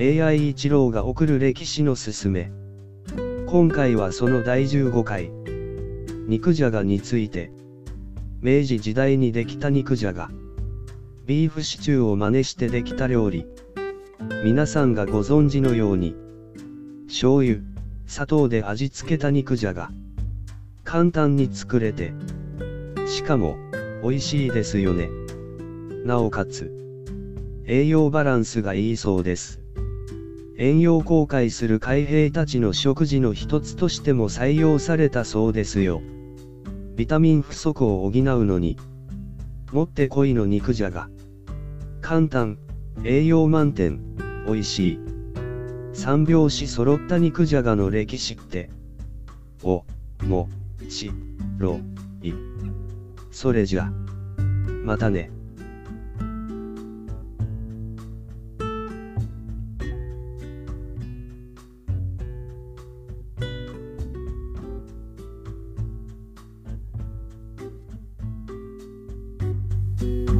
AI 一郎が送る歴史のすすめ。今回はその第15回。肉じゃがについて。明治時代にできた肉じゃが。ビーフシチューを真似してできた料理。皆さんがご存知のように。醤油、砂糖で味付けた肉じゃが。簡単に作れて。しかも、美味しいですよね。なおかつ、栄養バランスがいいそうです。遠洋航海する海兵たちの食事の一つとしても採用されたそうですよ。ビタミン不足を補うのに、もってこいの肉じゃが。簡単、栄養満点、美味しい。三拍子揃った肉じゃがの歴史って、お、も、ち、ろ、い。それじゃ。またね。you